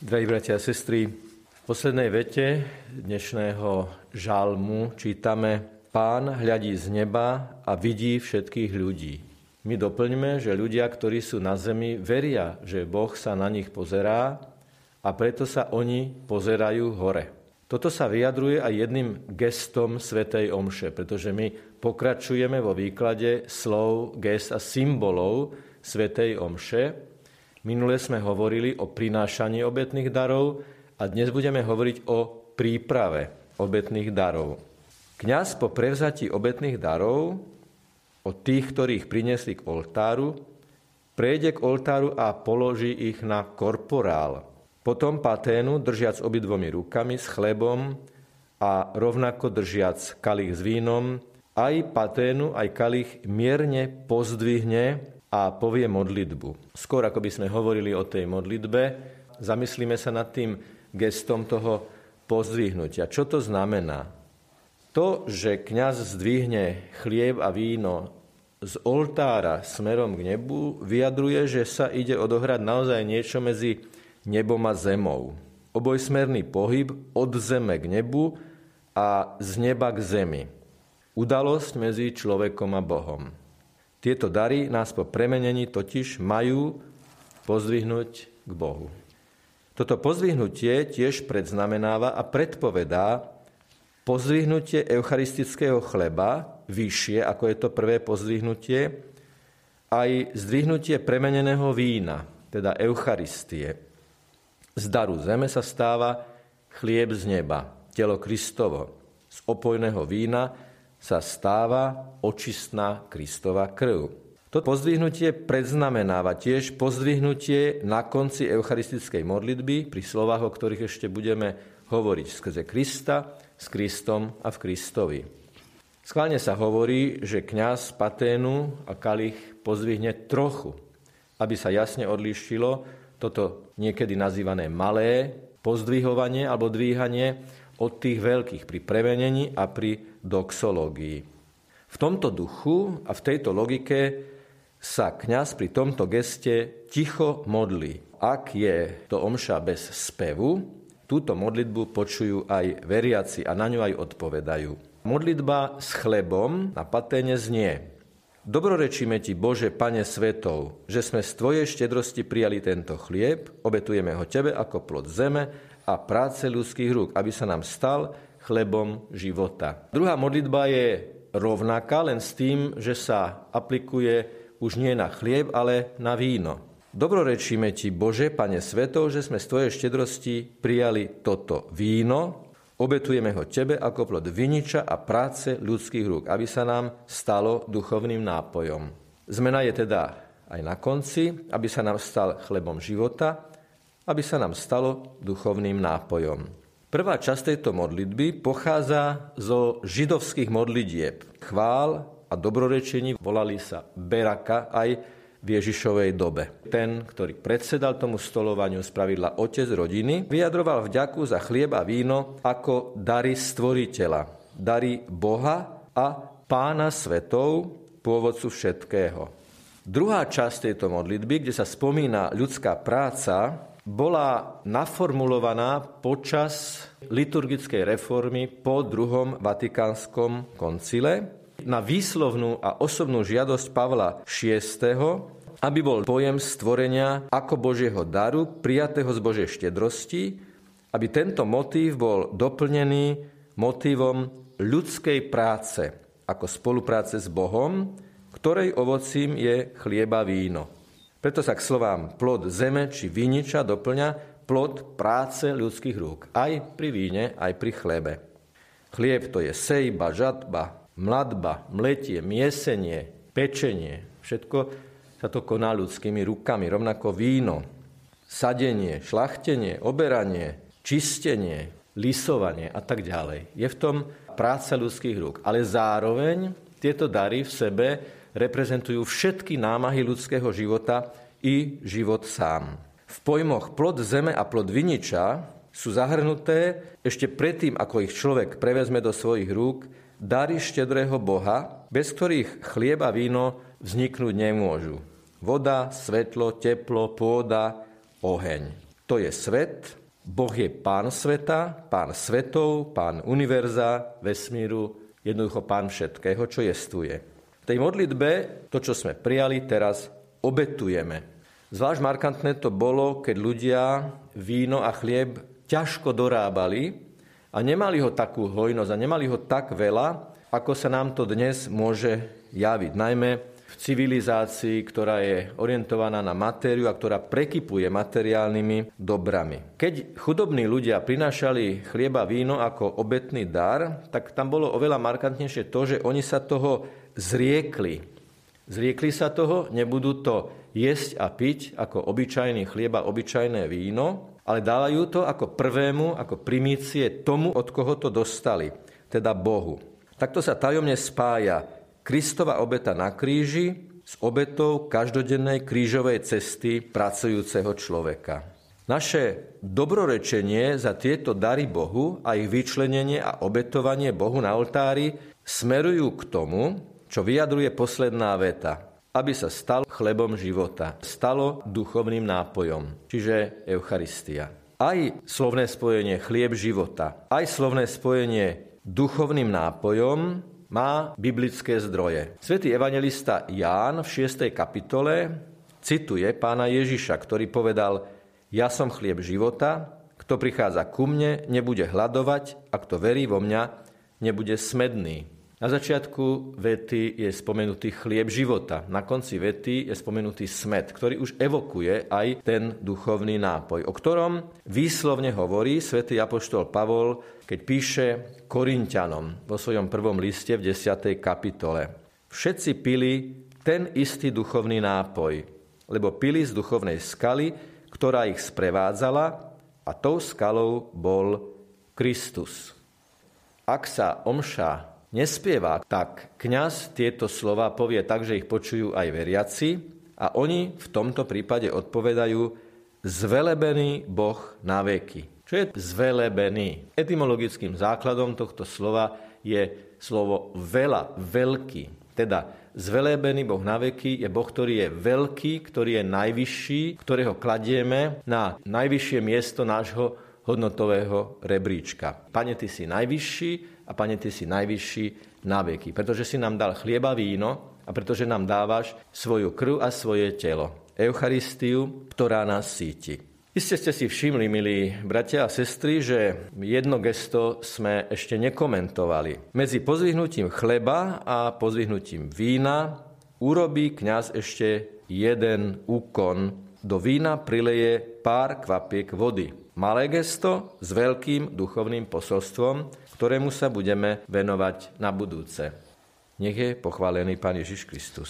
Drahí bratia a sestry, v poslednej vete dnešného žalmu čítame Pán hľadí z neba a vidí všetkých ľudí. My doplňme, že ľudia, ktorí sú na zemi, veria, že Boh sa na nich pozerá a preto sa oni pozerajú hore. Toto sa vyjadruje aj jedným gestom Svetej Omše, pretože my pokračujeme vo výklade slov, gest a symbolov Svetej Omše, Minule sme hovorili o prinášaní obetných darov a dnes budeme hovoriť o príprave obetných darov. Kňaz po prevzatí obetných darov od tých, ktorých priniesli k oltáru, prejde k oltáru a položí ich na korporál. Potom paténu, držiac obidvomi rukami s chlebom a rovnako držiac kalich s vínom, aj paténu, aj kalich mierne pozdvihne a povie modlitbu. Skôr ako by sme hovorili o tej modlitbe, zamyslíme sa nad tým gestom toho pozdvihnutia. Čo to znamená? To, že kňaz zdvihne chlieb a víno z oltára smerom k nebu, vyjadruje, že sa ide odohrať naozaj niečo medzi nebom a zemou. Obojsmerný pohyb od zeme k nebu a z neba k zemi. Udalosť medzi človekom a Bohom. Tieto dary nás po premenení totiž majú pozdvihnúť k Bohu. Toto pozdvihnutie tiež predznamenáva a predpovedá pozdvihnutie eucharistického chleba, vyššie ako je to prvé pozdvihnutie, aj zdvihnutie premeneného vína, teda Eucharistie. Z daru zeme sa stáva chlieb z neba, telo Kristovo. Z opojného vína sa stáva očistná Kristova krv. To pozdvihnutie predznamenáva tiež pozdvihnutie na konci eucharistickej modlitby pri slovách, o ktorých ešte budeme hovoriť skrze Krista, s Kristom a v Kristovi. Skláne sa hovorí, že kňaz paténu a kalich pozdvihne trochu, aby sa jasne odlíšilo toto niekedy nazývané malé pozdvihovanie alebo dvíhanie od tých veľkých pri prevenení a pri doxológii. V tomto duchu a v tejto logike sa kňaz pri tomto geste ticho modlí. Ak je to omša bez spevu, túto modlitbu počujú aj veriaci a na ňu aj odpovedajú. Modlitba s chlebom na paténe znie. Dobrorečíme ti, Bože, Pane Svetov, že sme z Tvojej štedrosti prijali tento chlieb, obetujeme ho Tebe ako plod zeme a práce ľudských rúk, aby sa nám stal chlebom života. Druhá modlitba je rovnaká, len s tým, že sa aplikuje už nie na chlieb, ale na víno. Dobrorečíme ti, Bože, Pane Svetov, že sme z Tvojej štedrosti prijali toto víno, obetujeme ho Tebe ako plod viniča a práce ľudských rúk, aby sa nám stalo duchovným nápojom. Zmena je teda aj na konci, aby sa nám stal chlebom života, aby sa nám stalo duchovným nápojom. Prvá časť tejto modlitby pochádza zo židovských modlitieb. Chvál a dobrorečení volali sa Beraka aj v Ježišovej dobe. Ten, ktorý predsedal tomu stolovaniu z pravidla otec rodiny, vyjadroval vďaku za chlieb a víno ako dary stvoriteľa, dary Boha a pána svetov, pôvodcu všetkého. Druhá časť tejto modlitby, kde sa spomína ľudská práca, bola naformulovaná počas liturgickej reformy po druhom Vatikánskom koncile na výslovnú a osobnú žiadosť Pavla VI, aby bol pojem stvorenia ako Božieho daru, prijatého z Božej štedrosti, aby tento motív bol doplnený motívom ľudskej práce ako spolupráce s Bohom, ktorej ovocím je chlieba víno. Preto sa k slovám plod zeme či viniča doplňa plod práce ľudských rúk. Aj pri víne, aj pri chlebe. Chlieb to je sejba, žatba, mladba, mletie, miesenie, pečenie. Všetko sa to koná ľudskými rukami. Rovnako víno, sadenie, šlachtenie, oberanie, čistenie, lisovanie a tak ďalej. Je v tom práca ľudských rúk. Ale zároveň tieto dary v sebe reprezentujú všetky námahy ľudského života i život sám. V pojmoch plod zeme a plod viniča sú zahrnuté ešte predtým, ako ich človek prevezme do svojich rúk, dary štedrého Boha, bez ktorých chlieb a víno vzniknúť nemôžu. Voda, svetlo, teplo, pôda, oheň. to je svet, Boh je pán sveta, pán svetov, pán univerza, vesmíru, jednoducho pán všetkého, čo jestuje. V tej modlitbe, to, čo sme prijali, teraz obetujeme. Zvlášť markantné to bolo, keď ľudia víno a chlieb ťažko dorábali a nemali ho takú hojnosť a nemali ho tak veľa, ako sa nám to dnes môže javiť. Najmä v civilizácii, ktorá je orientovaná na matériu a ktorá prekypuje materiálnymi dobrami. Keď chudobní ľudia prinášali chlieba víno ako obetný dar, tak tam bolo oveľa markantnejšie to, že oni sa toho zriekli. Zriekli sa toho, nebudú to jesť a piť ako obyčajný chlieba, obyčajné víno, ale dávajú to ako prvému, ako primície tomu, od koho to dostali, teda Bohu. Takto sa tajomne spája Kristova obeta na kríži s obetou každodennej krížovej cesty pracujúceho človeka. Naše dobrorečenie za tieto dary Bohu a ich vyčlenenie a obetovanie Bohu na oltári smerujú k tomu, čo vyjadruje posledná veta. Aby sa stal chlebom života, stalo duchovným nápojom, čiže Eucharistia. Aj slovné spojenie chlieb života, aj slovné spojenie duchovným nápojom má biblické zdroje. Svetý evangelista Ján v 6. kapitole cituje pána Ježiša, ktorý povedal Ja som chlieb života, kto prichádza ku mne, nebude hľadovať a kto verí vo mňa, nebude smedný. Na začiatku vety je spomenutý chlieb života. Na konci vety je spomenutý smet, ktorý už evokuje aj ten duchovný nápoj, o ktorom výslovne hovorí svätý apoštol Pavol, keď píše Korintianom vo svojom prvom liste v 10. kapitole. Všetci pili ten istý duchovný nápoj, lebo pili z duchovnej skaly, ktorá ich sprevádzala a tou skalou bol Kristus. Ak sa omša nespieva, tak kňaz tieto slova povie tak, že ich počujú aj veriaci a oni v tomto prípade odpovedajú zvelebený Boh na veky. Čo je zvelebený? Etymologickým základom tohto slova je slovo veľa, veľký. Teda zvelebený Boh na veky je Boh, ktorý je veľký, ktorý je najvyšší, ktorého kladieme na najvyššie miesto nášho hodnotového rebríčka. Pane, Ty si najvyšší, a Pane, Ty si najvyšší na veky, pretože si nám dal chlieba víno a pretože nám dávaš svoju krv a svoje telo. Eucharistiu, ktorá nás síti. Iste ste si všimli, milí bratia a sestry, že jedno gesto sme ešte nekomentovali. Medzi pozvihnutím chleba a pozvihnutím vína urobí kňaz ešte jeden úkon. Do vína prileje pár kvapiek vody. Malé gesto s veľkým duchovným posolstvom, ktorému sa budeme venovať na budúce. Nech je pochválený Pán Ježiš Kristus.